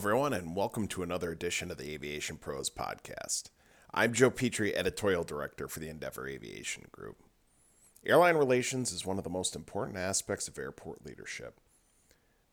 everyone, and welcome to another edition of the Aviation Pros podcast. I'm Joe Petrie, editorial director for the Endeavor Aviation Group. Airline relations is one of the most important aspects of airport leadership.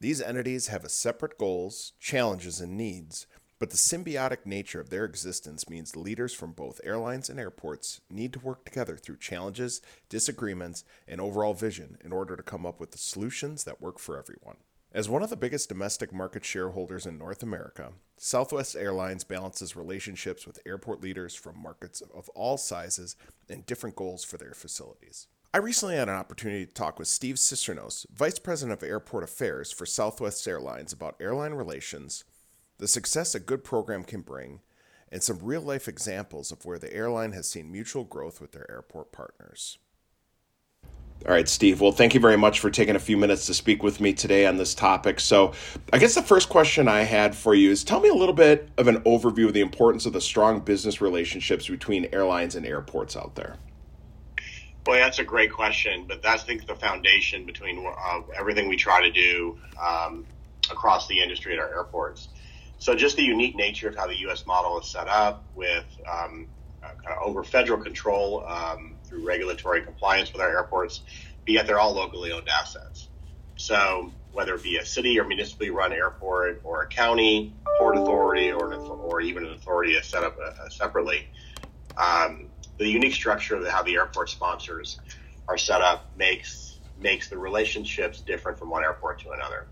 These entities have separate goals, challenges, and needs, but the symbiotic nature of their existence means leaders from both airlines and airports need to work together through challenges, disagreements, and overall vision in order to come up with the solutions that work for everyone. As one of the biggest domestic market shareholders in North America, Southwest Airlines balances relationships with airport leaders from markets of all sizes and different goals for their facilities. I recently had an opportunity to talk with Steve Sisneros, Vice President of Airport Affairs for Southwest Airlines, about airline relations, the success a good program can bring, and some real life examples of where the airline has seen mutual growth with their airport partners. All right, Steve. Well, thank you very much for taking a few minutes to speak with me today on this topic. So, I guess the first question I had for you is tell me a little bit of an overview of the importance of the strong business relationships between airlines and airports out there. Boy, that's a great question, but that's think the foundation between uh, everything we try to do um, across the industry at our airports. So, just the unique nature of how the U.S. model is set up with um, kind of over federal control. Um, through regulatory compliance with our airports, but yet they're all locally owned assets. So whether it be a city or municipally run airport or a county, port authority, or, or even an authority set up uh, separately, um, the unique structure of how the airport sponsors are set up makes makes the relationships different from one airport to another.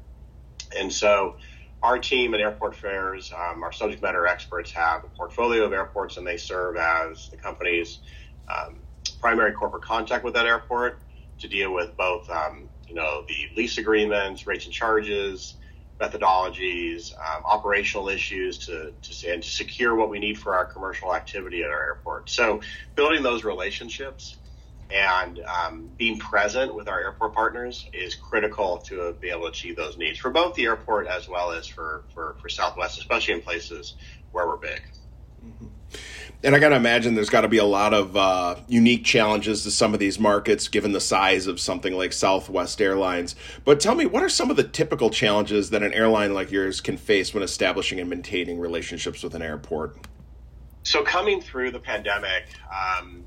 And so our team at Airport Affairs, um, our subject matter experts have a portfolio of airports and they serve as the company's um, primary corporate contact with that airport to deal with both, um, you know, the lease agreements, rates and charges, methodologies, um, operational issues to, to, and to secure what we need for our commercial activity at our airport. So building those relationships and um, being present with our airport partners is critical to be able to achieve those needs for both the airport as well as for, for, for Southwest, especially in places where we're big. Mm-hmm and I got to imagine there's got to be a lot of uh, unique challenges to some of these markets, given the size of something like Southwest Airlines. But tell me, what are some of the typical challenges that an airline like yours can face when establishing and maintaining relationships with an airport? So, coming through the pandemic, um,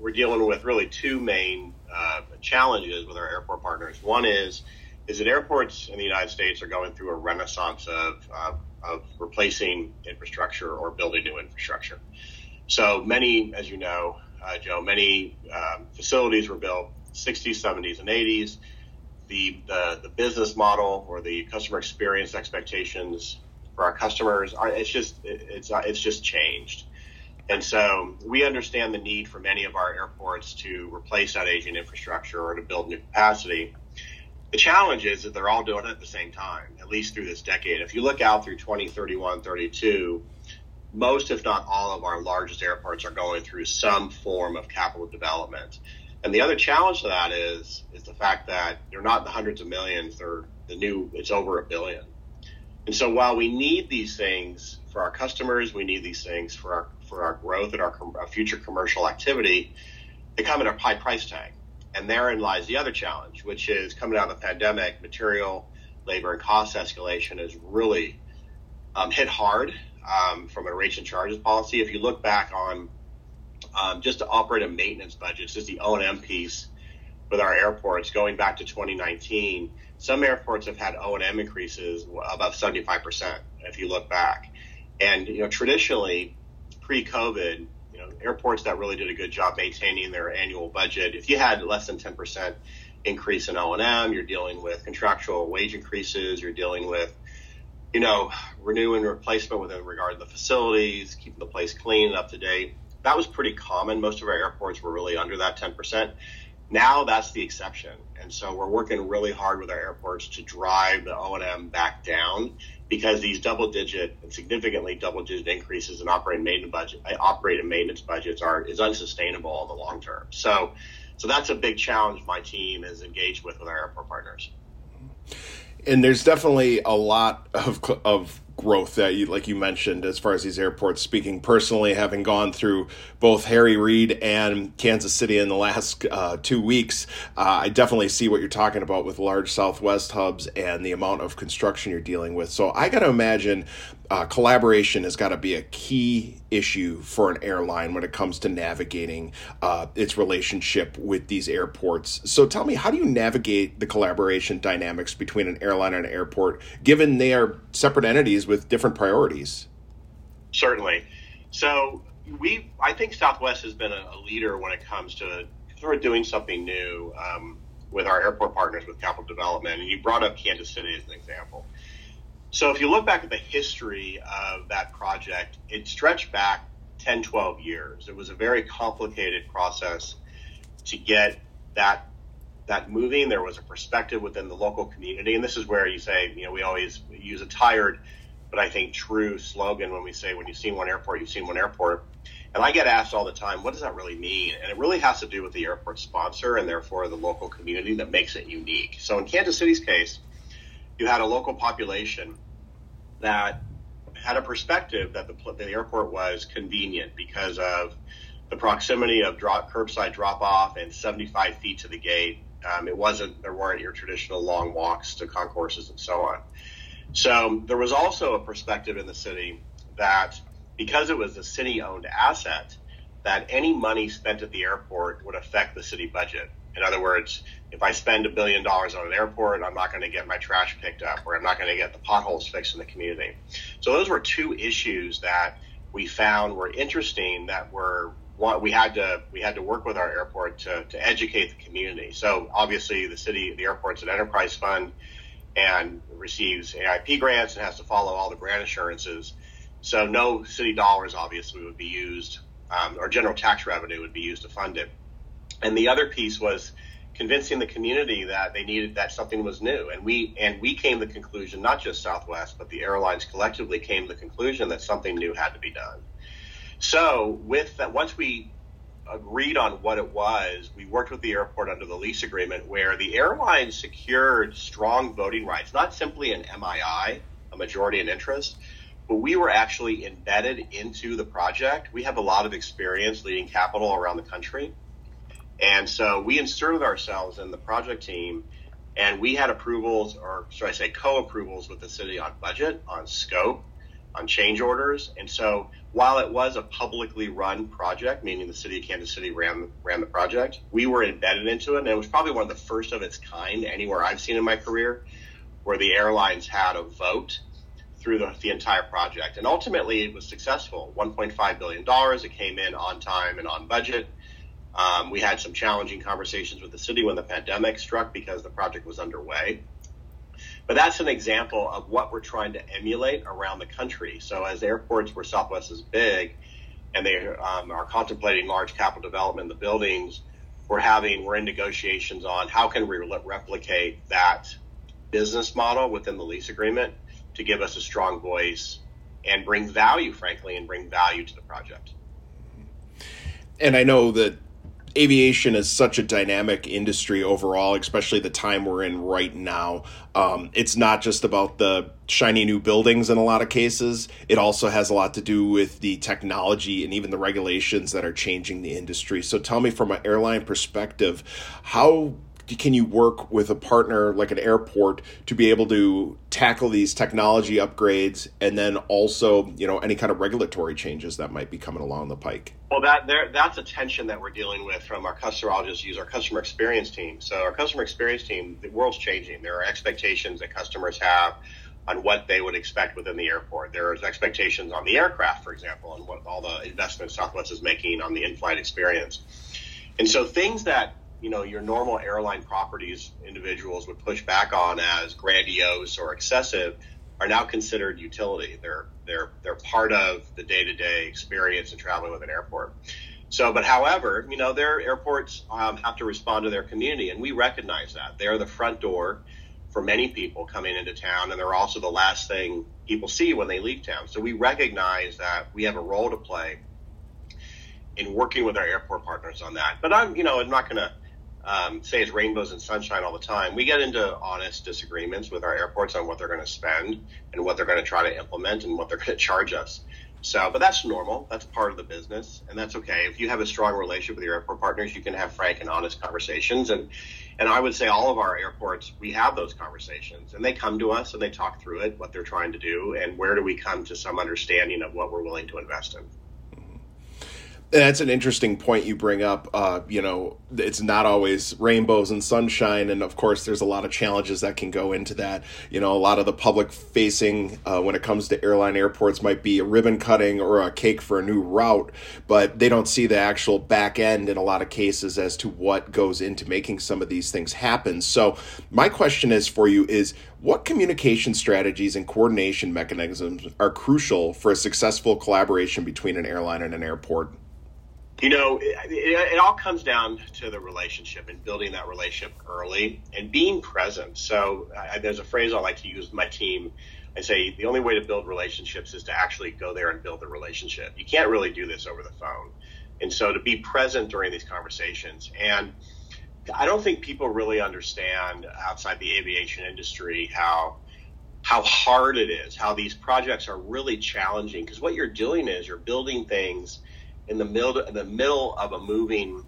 we're dealing with really two main uh, challenges with our airport partners. One is is that airports in the United States are going through a renaissance of, uh, of replacing infrastructure or building new infrastructure. So many, as you know, uh, Joe, many um, facilities were built 60s, 70s, and 80s. The, the, the business model or the customer experience expectations for our customers are it's just it's it's just changed. And so we understand the need for many of our airports to replace that aging infrastructure or to build new capacity. The challenge is that they're all doing it at the same time, at least through this decade. If you look out through 2031, 32, most, if not all, of our largest airports are going through some form of capital development. And the other challenge to that is is the fact that they're not the hundreds of millions; they're the new. It's over a billion. And so, while we need these things for our customers, we need these things for our for our growth and our, our future commercial activity. They come at a high price tag, and therein lies the other challenge, which is coming out of the pandemic, material, labor, and cost escalation has really um, hit hard um, from a rates and charges policy. If you look back on um, just to operate a maintenance budget, just the O and M piece with our airports going back to 2019, some airports have had O and M increases above 75 percent. If you look back, and you know traditionally pre-COVID, you know airports that really did a good job maintaining their annual budget, if you had less than 10 percent increase in O and M, you're dealing with contractual wage increases, you're dealing with you know, renewing and replacement with regard to the facilities, keeping the place clean and up to date. That was pretty common. Most of our airports were really under that 10%. Now that's the exception. And so we're working really hard with our airports to drive the O&M back down because these double digit and significantly double digit increases in operating maintenance budget, uh, operating maintenance budgets are is unsustainable in the long term. So, so that's a big challenge my team is engaged with with our airport partners. And there's definitely a lot of of growth that you like you mentioned as far as these airports speaking. Personally having gone through both harry reid and kansas city in the last uh, two weeks uh, i definitely see what you're talking about with large southwest hubs and the amount of construction you're dealing with. So i got to imagine uh, collaboration has got to be a key issue for an airline when it comes to navigating uh, its relationship with these airports. So tell me, how do you navigate the collaboration dynamics between an airline and an airport, given they are separate entities with different priorities? Certainly. So we, I think Southwest has been a, leader when it comes to sort of doing something new um, with our airport partners with capital development. And you brought up Kansas City as an example. So if you look back at the history of that project, it stretched back 10, 12 years. It was a very complicated process to get that that moving. There was a perspective within the local community, and this is where you say, you know, we always use a tired, but I think true slogan when we say, when you've seen one airport, you've seen one airport. And I get asked all the time, what does that really mean? And it really has to do with the airport sponsor and therefore the local community that makes it unique. So in Kansas City's case, you had a local population that had a perspective that the, the airport was convenient because of the proximity of drop, curbside drop off and 75 feet to the gate. Um, it wasn't, there weren't your traditional long walks to concourses and so on. So there was also a perspective in the city that because it was a city owned asset, that any money spent at the airport would affect the city budget. In other words, if I spend a billion dollars on an airport, I'm not going to get my trash picked up or I'm not going to get the potholes fixed in the community. So those were two issues that we found were interesting that were what we had to we had to work with our airport to, to educate the community. So obviously the city the airport's an enterprise fund and receives AIP grants and has to follow all the grant assurances. So no city dollars obviously would be used um, or general tax revenue would be used to fund it. And the other piece was convincing the community that they needed that something was new. And we and we came to the conclusion, not just Southwest, but the airlines collectively came to the conclusion that something new had to be done. So with that, once we agreed on what it was, we worked with the airport under the lease agreement where the airline secured strong voting rights, not simply an MII, a majority in interest, but we were actually embedded into the project. We have a lot of experience leading capital around the country. And so we inserted ourselves in the project team and we had approvals, or should I say co approvals with the city on budget, on scope, on change orders. And so while it was a publicly run project, meaning the city of Kansas City ran, ran the project, we were embedded into it. And it was probably one of the first of its kind anywhere I've seen in my career where the airlines had a vote through the, the entire project. And ultimately, it was successful $1.5 billion. It came in on time and on budget. Um, we had some challenging conversations with the city when the pandemic struck because the project was underway. But that's an example of what we're trying to emulate around the country. So as airports where Southwest is big and they um, are contemplating large capital development in the buildings, we're having, we're in negotiations on how can we re- replicate that business model within the lease agreement to give us a strong voice and bring value, frankly, and bring value to the project. And I know that aviation is such a dynamic industry overall, especially the time we're in right now. Um, it's not just about the shiny new buildings in a lot of cases. It also has a lot to do with the technology and even the regulations that are changing the industry. So tell me from an airline perspective, how can you work with a partner like an airport to be able to tackle these technology upgrades and then also you know any kind of regulatory changes that might be coming along the pike well that there that's a tension that we're dealing with from our customer i'll just use our customer experience team so our customer experience team the world's changing there are expectations that customers have on what they would expect within the airport. There's expectations on the aircraft, for example, and what all the investments Southwest is making on the in-flight experience. And so things that you know your normal airline properties individuals would push back on as grandiose or excessive are now considered utility. They're they're they're part of the day to day experience in traveling with an airport. So, but however, you know, their airports um, have to respond to their community, and we recognize that. They're the front door for many people coming into town, and they're also the last thing people see when they leave town. So we recognize that we have a role to play in working with our airport partners on that. But I'm, you know, I'm not going to um, say it's rainbows and sunshine all the time. We get into honest disagreements with our airports on what they're going to spend and what they're going to try to implement and what they're going to charge us. So, but that's normal. That's part of the business, and that's okay. If you have a strong relationship with your airport partners, you can have frank and honest conversations. And and I would say all of our airports, we have those conversations, and they come to us and they talk through it, what they're trying to do, and where do we come to some understanding of what we're willing to invest in. That's an interesting point you bring up. Uh, you know, it's not always rainbows and sunshine, and of course, there's a lot of challenges that can go into that. You know, a lot of the public facing uh, when it comes to airline airports might be a ribbon cutting or a cake for a new route, but they don't see the actual back end in a lot of cases as to what goes into making some of these things happen. So, my question is for you: is what communication strategies and coordination mechanisms are crucial for a successful collaboration between an airline and an airport? You know, it, it, it, all comes down to the relationship and building that relationship early and being present. So I, there's a phrase I like to use with my team. I say the only way to build relationships is to actually go there and build the relationship. You can't really do this over the phone. And so to be present during these conversations. And I don't think people really understand outside the aviation industry how how hard it is, how these projects are really challenging because what you're doing is you're building things – in the middle in the middle of a moving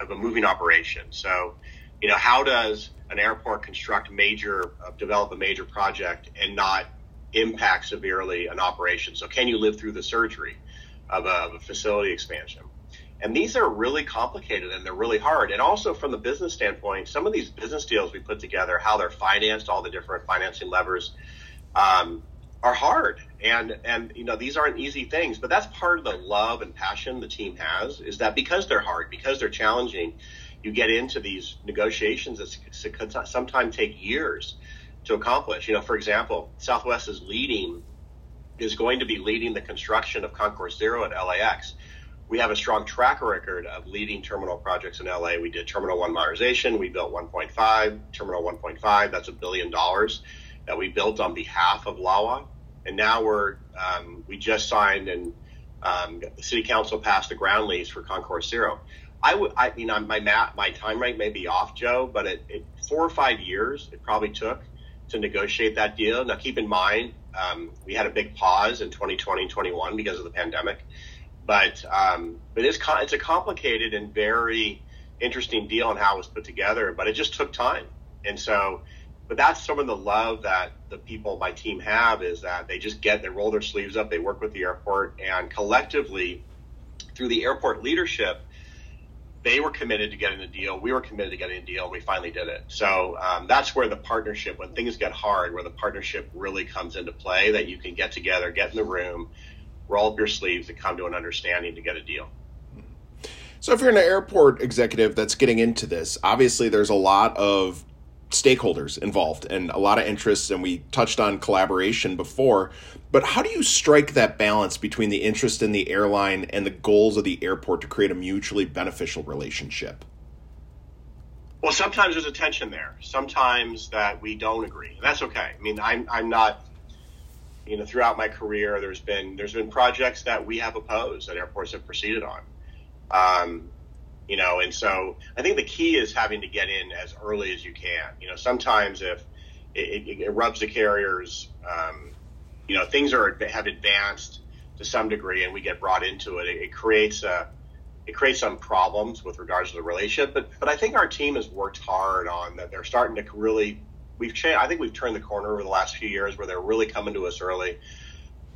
of a moving operation. So, you know, how does an airport construct major uh, develop a major project and not impact severely an operation? So, can you live through the surgery of a, of a facility expansion? And these are really complicated and they're really hard. And also from the business standpoint, some of these business deals we put together, how they're financed, all the different financing levers, um, are hard and and you know these aren't easy things but that's part of the love and passion the team has is that because they're hard because they're challenging you get into these negotiations that could sometimes take years to accomplish you know for example southwest is leading is going to be leading the construction of concourse zero at lax we have a strong track record of leading terminal projects in LA. We did Terminal 1 modernization. We built 1.5, Terminal 1.5. That's a billion dollars that we built on behalf of LAWA and now we're um, we just signed and um, the city council passed the ground lease for Concourse Zero. I would, I know, my my time rate may be off, Joe, but it, it, four or five years it probably took to negotiate that deal. Now, keep in mind, um, we had a big pause in 2020 and 21 because of the pandemic, but um, but it's it's a complicated and very interesting deal on how it was put together. But it just took time, and so but that's some of the love that the people my team have is that they just get they roll their sleeves up they work with the airport and collectively through the airport leadership they were committed to getting a deal we were committed to getting a deal and we finally did it. So um, that's where the partnership when things get hard where the partnership really comes into play that you can get together get in the room roll up your sleeves and come to an understanding to get a deal. So if you're an airport executive that's getting into this obviously there's a lot of stakeholders involved and a lot of interests and we touched on collaboration before. But how do you strike that balance between the interest in the airline and the goals of the airport to create a mutually beneficial relationship? Well sometimes there's a tension there. Sometimes that we don't agree. And that's okay. I mean i'm, I'm not you know throughout my career there's been there's been projects that we have opposed that airports have proceeded on. Um, you know, and so I think the key is having to get in as early as you can. You know, sometimes if it, it, it rubs the carriers, um, you know, things are have advanced to some degree, and we get brought into it. It, it creates a it creates some problems with regards to the relationship. But but I think our team has worked hard on that. They're starting to really we've changed. I think we've turned the corner over the last few years where they're really coming to us early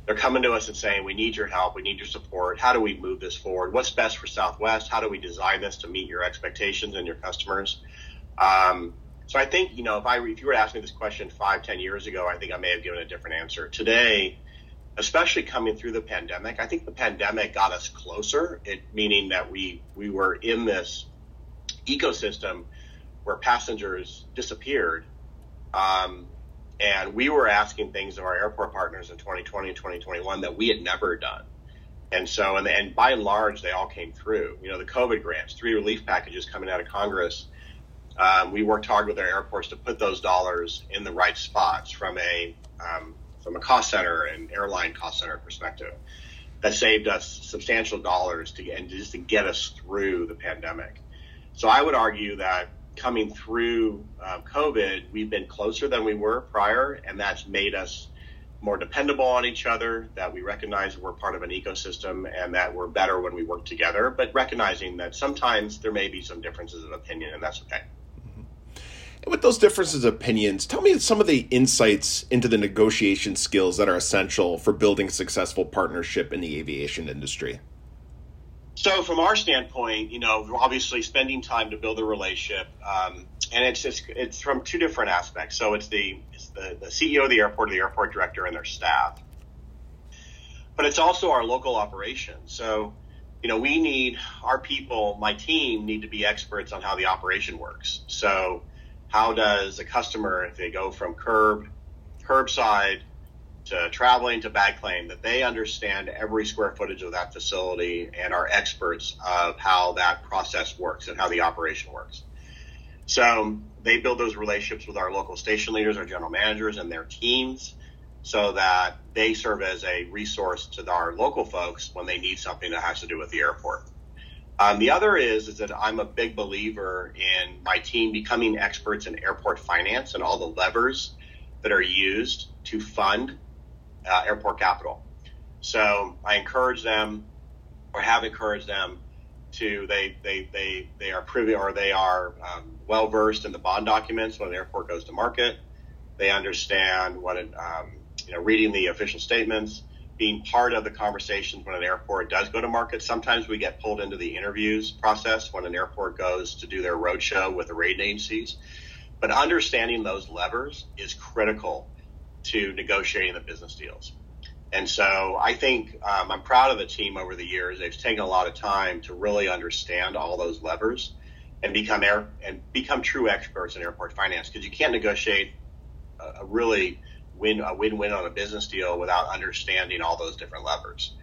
they're coming to us and saying, we need your help. We need your support. How do we move this forward? What's best for Southwest? How do we design this to meet your expectations and your customers? Um, so I think, you know, if I, if you were to ask me this question five, ten years ago, I think I may have given a different answer. Today, especially coming through the pandemic, I think the pandemic got us closer, it, meaning that we, we were in this ecosystem where passengers disappeared. Um, and we were asking things of our airport partners in 2020 and 2021 that we had never done. And so, and, and by and large, they all came through. You know, the COVID grants, three relief packages coming out of Congress. Um, we worked hard with our airports to put those dollars in the right spots from a um, from a cost center and airline cost center perspective. That saved us substantial dollars to and just to get us through the pandemic. So I would argue that coming through uh, COVID, we've been closer than we were prior, and that's made us more dependable on each other, that we recognize we're part of an ecosystem and that we're better when we work together, but recognizing that sometimes there may be some differences of opinion and that's okay. And with those differences of opinions, tell me some of the insights into the negotiation skills that are essential for building successful partnership in the aviation industry. So, from our standpoint, you know, obviously spending time to build a relationship, um, and it's just it's from two different aspects. So, it's the it's the, the CEO of the airport, the airport director, and their staff, but it's also our local operations. So, you know, we need our people, my team, need to be experts on how the operation works. So, how does a customer, if they go from curb, curbside to traveling to bag claim, that they understand every square footage of that facility and are experts of how that process works and how the operation works. So they build those relationships with our local station leaders, our general managers, and their teams so that they serve as a resource to our local folks when they need something that has to do with the airport. Um, the other is is that I'm a big believer in my team becoming experts in airport finance and all the levers that are used to fund uh, airport capital. So I encourage them, or have encouraged them, to they they they they are privy or they are um, well versed in the bond documents when an airport goes to market. They understand what it, um, you know, reading the official statements being part of the conversations when an airport does go to market. Sometimes we get pulled into the interviews process when an airport goes to do their roadshow with the rating agencies. But understanding those levers is critical to negotiating the business deals. And so I think um, I'm proud of the team over the years. They've taken a lot of time to really understand all those levers and become air and become true experts in airport finance because you can't negotiate a, a really win a win-win on a business deal without understanding all those different levers.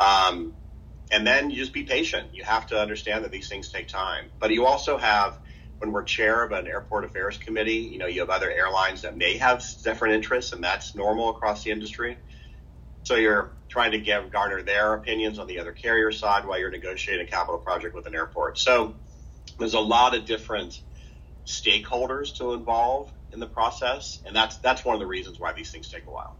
Um, and then you just be patient. You have to understand that these things take time. But you also have, when we're chair of an airport affairs committee, you know, you have other airlines that may have different interests, and that's normal across the industry. So you're trying to give garner their opinions on the other carrier side while you're negotiating a capital project with an airport. So there's a lot of different stakeholders to involve in the process, and that's that's one of the reasons why these things take a while.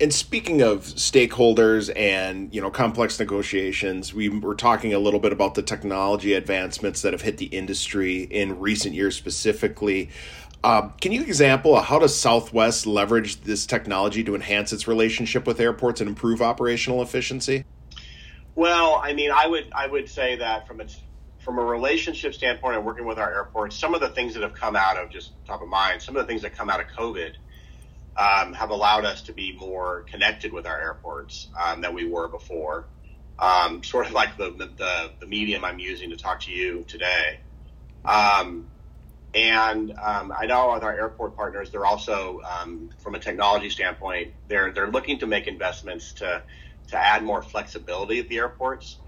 And speaking of stakeholders and you know complex negotiations, we were talking a little bit about the technology advancements that have hit the industry in recent years, specifically. Uh, can you example how does Southwest leverage this technology to enhance its relationship with airports and improve operational efficiency? Well, I mean, I would I would say that from its from a relationship standpoint and working with our airports, some of the things that have come out of just top of mind, some of the things that come out of COVID um, have allowed us to be more connected with our airports um, than we were before. Um, sort of like the, the, the medium I'm using to talk to you today. Um, and um, I know with our airport partners, they're also, um, from a technology standpoint, they're they're looking to make investments to to add more flexibility at the airports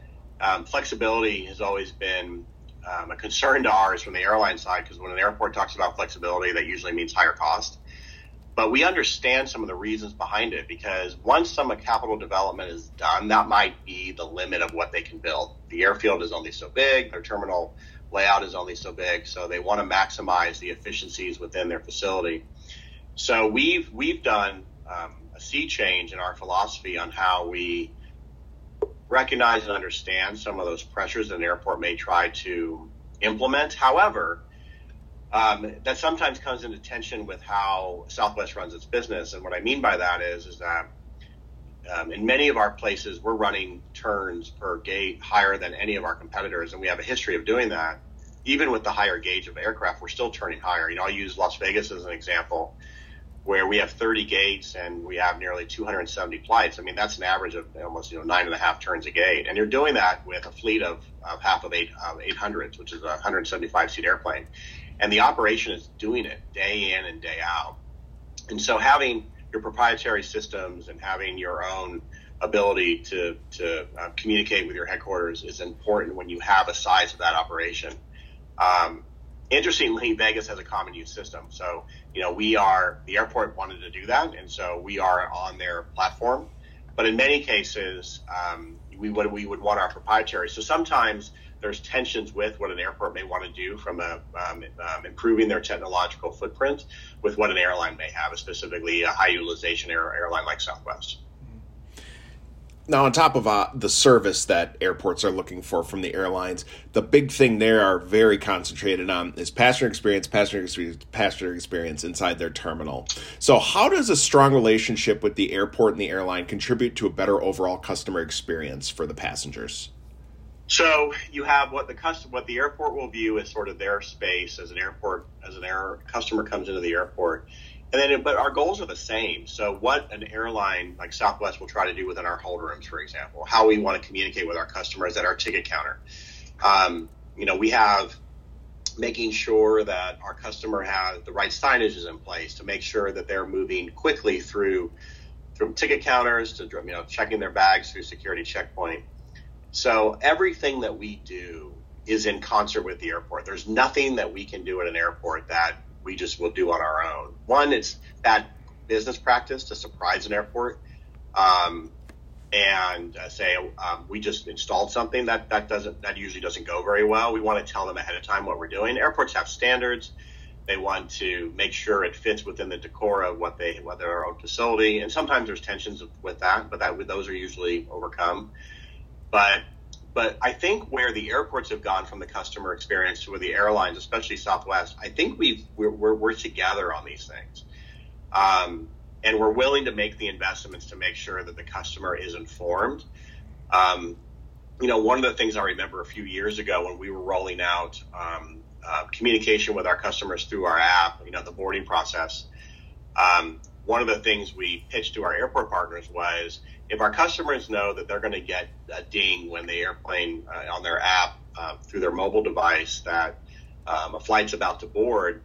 um, flexibility has always been um, a concern to ours from the airline side because when an airport talks about flexibility, that usually means higher cost. But we understand some of the reasons behind it because once some of capital development is done, that might be the limit of what they can build. The airfield is only so big, their terminal layout is only so big, so they want to maximize the efficiencies within their facility. So we've we've done um, a sea change in our philosophy on how we recognize and understand some of those pressures that an airport may try to implement. However, um, that sometimes comes into tension with how Southwest runs its business. And what I mean by that is, is that um, in many of our places, we're running turns per gate higher than any of our competitors, and we have a history of doing that. Even with the higher gauge of aircraft, we're still turning higher. You know, I'll use Las Vegas as an example where we have 30 gates and we have nearly 270 flights. I mean, that's an average of almost you know nine and a half turns a gate, and you're doing that with a fleet of, of half of eight of 800s, which is a 175 seat airplane, and the operation is doing it day in and day out. And so having your proprietary systems and having your own ability to to uh, communicate with your headquarters is important when you have a size of that operation. Um, interestingly, Vegas has a common use system, so you know we are the airport wanted to do that, and so we are on their platform. But in many cases, um, we would we would want our proprietary. So sometimes there's tensions with what an airport may want to do from a, um, um, improving their technological footprint with what an airline may have, specifically a high utilization air, airline like Southwest. Now, on top of uh, the service that airports are looking for from the airlines, the big thing they are very concentrated on is passenger experience, passenger experience, passenger experience inside their terminal. So, how does a strong relationship with the airport and the airline contribute to a better overall customer experience for the passengers? So you have what the custom, what the airport will view as sort of their space as an airport, as an air customer comes into the airport, and then but our goals are the same. So what an airline like Southwest will try to do within our hold rooms, for example, how we want to communicate with our customers at our ticket counter. Um, you know, we have making sure that our customer has the right signages in place to make sure that they're moving quickly through from ticket counters to you know checking their bags through security checkpoint so everything that we do is in concert with the airport. There's nothing that we can do at an airport that we just will do on our own. One, it's bad business practice to surprise an airport. Um, and uh, say um, we just installed something that that doesn't that usually doesn't go very well. We want to tell them ahead of time what we're doing. Airports have standards. They want to make sure it fits within the decor of what they what their own facility. And sometimes there's tensions with that, but that those are usually overcome. But but I think where the airports have gone from the customer experience to where the airlines, especially Southwest, I think we're, we're, we're together on these things, um, and we're willing to make the investments to make sure that the customer is informed. Um, you know, one of the things I remember a few years ago when we were rolling out um, uh, communication with our customers through our app, you know, the boarding process. Um, one of the things we pitched to our airport partners was if our customers know that they're going to get a ding when the airplane uh, on their app uh, through their mobile device that um, a flight's about to board,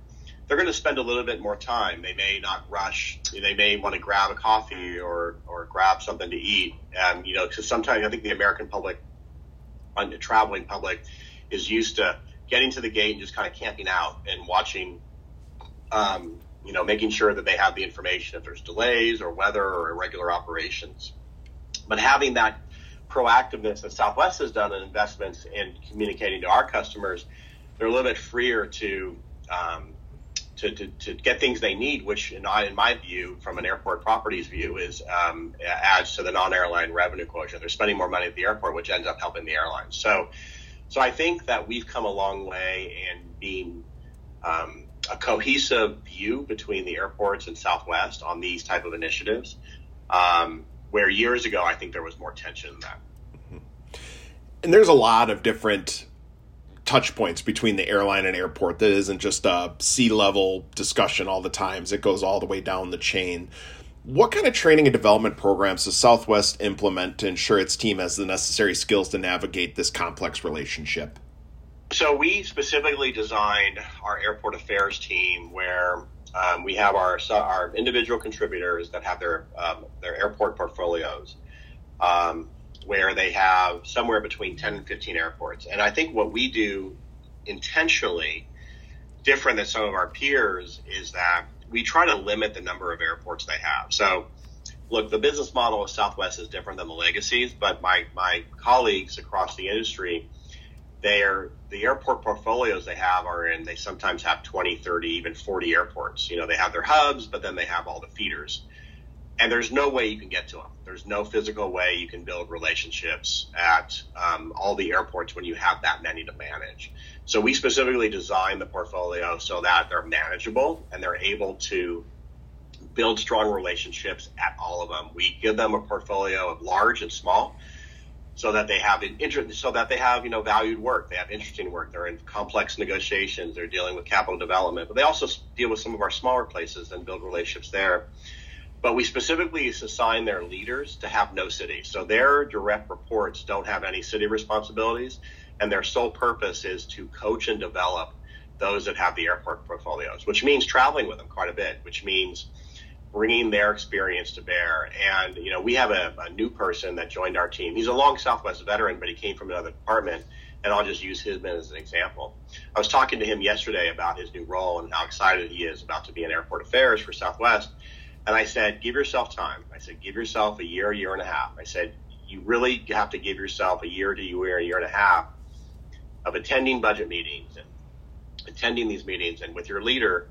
they're going to spend a little bit more time. They may not rush. They may want to grab a coffee or or grab something to eat. And you know, because sometimes I think the American public, the traveling public, is used to getting to the gate and just kind of camping out and watching um, you know, making sure that they have the information if there's delays or weather or irregular operations. But having that proactiveness that Southwest has done in investments in communicating to our customers, they're a little bit freer to um, to, to, to, get things they need, which in, in my view, from an airport properties view, is um, adds to the non-airline revenue quotient. They're spending more money at the airport, which ends up helping the airlines. So, so I think that we've come a long way in being um, a cohesive view between the airports and Southwest on these type of initiatives. Um, where years ago, I think there was more tension in that. Mm-hmm. And there's a lot of different touch points between the airline and airport that isn't just a C-level discussion all the times. It goes all the way down the chain. What kind of training and development programs does Southwest implement to ensure its team has the necessary skills to navigate this complex relationship? So we specifically designed our airport affairs team where um, we have our our individual contributors that have their um, their airport portfolios, um, where they have somewhere between ten and fifteen airports. And I think what we do intentionally different than some of our peers is that we try to limit the number of airports they have. So, look, the business model of Southwest is different than the legacies, but my my colleagues across the industry they're the airport portfolios they have are in they sometimes have 20 30 even 40 airports. You know they have their hubs but then they have all the feeders. And there's no way you can get to them there's no physical way you can build relationships at um, all the airports when you have that many to manage. So we specifically design the portfolio so that they're manageable and they're able to build strong relationships at all of them we give them a portfolio of large and small so that they have so that they have you know valued work. They have interesting work. They're in complex negotiations. They're dealing with capital development, but they also deal with some of our smaller places and build relationships there. But we specifically assign their leaders to have no city, so their direct reports don't have any city responsibilities, and their sole purpose is to coach and develop those that have the airport portfolios, which means traveling with them quite a bit, which means bringing their experience to bear. And, you know, we have a, a, new person that joined our team. He's a long Southwest veteran, but he came from another department. And I'll just use him as an example. I was talking to him yesterday about his new role and how excited he is about to be in airport affairs for Southwest. And I said, give yourself time. I said, give yourself a year, a year and a half. I said, you really have to give yourself a year to year, a year and a half of attending budget meetings and attending these meetings and with your leader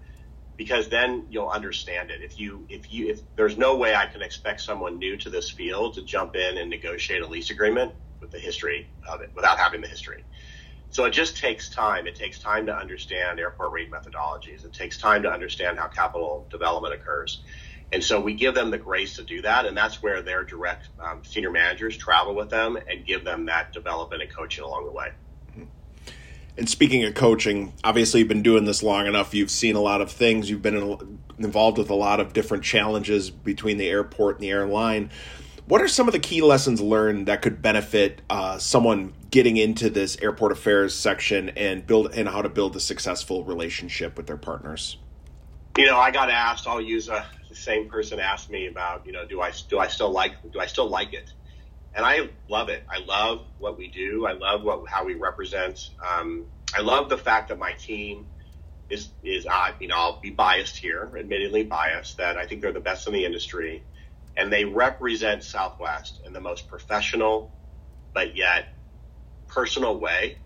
because then you'll understand it. If you if you if there's no way I can expect someone new to this field to jump in and negotiate a lease agreement with the history of it without having the history. So it just takes time. It takes time to understand airport rate methodologies. It takes time to understand how capital development occurs. And so we give them the grace to do that, and that's where their direct um, senior managers travel with them and give them that development and coaching along the way. And speaking of coaching, obviously you've been doing this long enough. You've seen a lot of things. You've been in, involved with a lot of different challenges between the airport and the airline. What are some of the key lessons learned that could benefit uh, someone getting into this airport affairs section and build and how to build a successful relationship with their partners? You know, I got asked. I'll use a, the same person asked me about. You know, do I do I still like do I still like it? And I love it. I love what we do. I love what how we represent. Um, I love the fact that my team is is uh, you know I'll be biased here, admittedly biased. That I think they're the best in the industry, and they represent Southwest in the most professional, but yet personal way.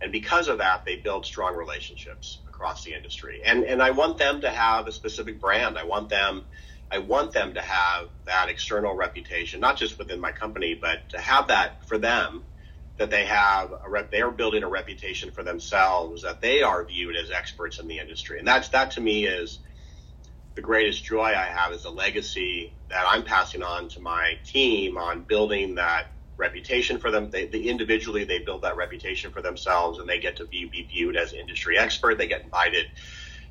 And because of that, they build strong relationships across the industry. And and I want them to have a specific brand. I want them I want them to have that external reputation, not just within my company, but to have that for them, that they have a rep, they're building a reputation for themselves, that they are viewed as experts in the industry. And that's, that to me is the greatest joy I have is a legacy that I'm passing on to my team on building that reputation for them. They, they individually, they build that reputation for themselves and they get to be, be viewed as industry expert. They get invited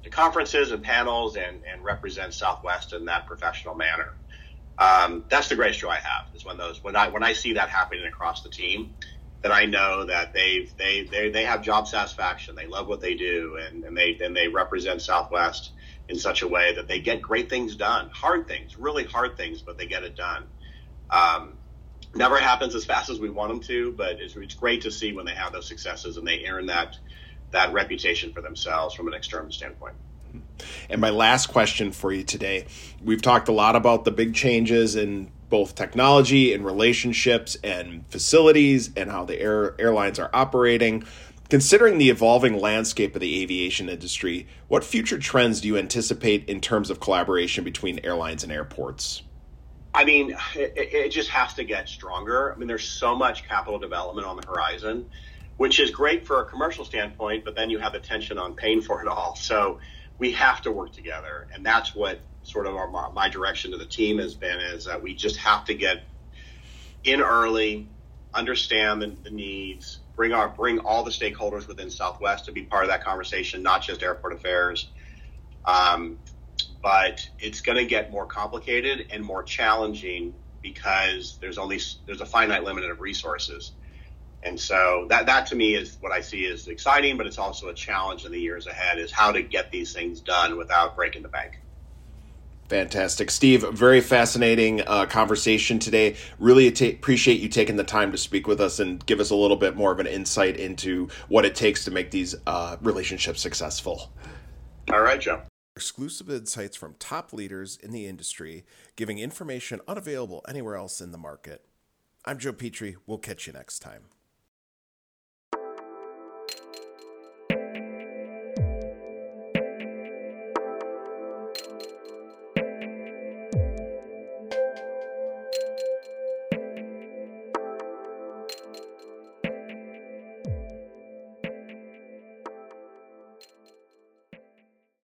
to conferences and panels and, and represent Southwest in that professional manner. Um, that's the greatest joy I have is when those when I when I see that happening across the team, that I know that they've they they they have job satisfaction. They love what they do and, and they and they represent Southwest in such a way that they get great things done, hard things, really hard things, but they get it done. Um, never happens as fast as we want them to, but it's, it's great to see when they have those successes and they earn that that reputation for themselves from an external standpoint. Mm-hmm. And my last question for you today we've talked a lot about the big changes in both technology and relationships and facilities and how the air, airlines are operating. Considering the evolving landscape of the aviation industry, what future trends do you anticipate in terms of collaboration between airlines and airports? I mean, it, it just has to get stronger. I mean, there's so much capital development on the horizon which is great for a commercial standpoint, but then you have the tension on paying for it all. So we have to work together. And that's what sort of our, my direction to the team has been is that we just have to get in early, understand the, the needs, bring our, bring all the stakeholders within Southwest to be part of that conversation, not just airport affairs. Um, but it's going to get more complicated and more challenging because there's only there's a finite limit of resources. And so that, that to me is what I see as exciting, but it's also a challenge in the years ahead is how to get these things done without breaking the bank. Fantastic. Steve, very fascinating uh, conversation today. Really t- appreciate you taking the time to speak with us and give us a little bit more of an insight into what it takes to make these uh, relationships successful. All right, Joe. Exclusive insights from top leaders in the industry, giving information unavailable anywhere else in the market. I'm Joe Petrie. We'll catch you next time.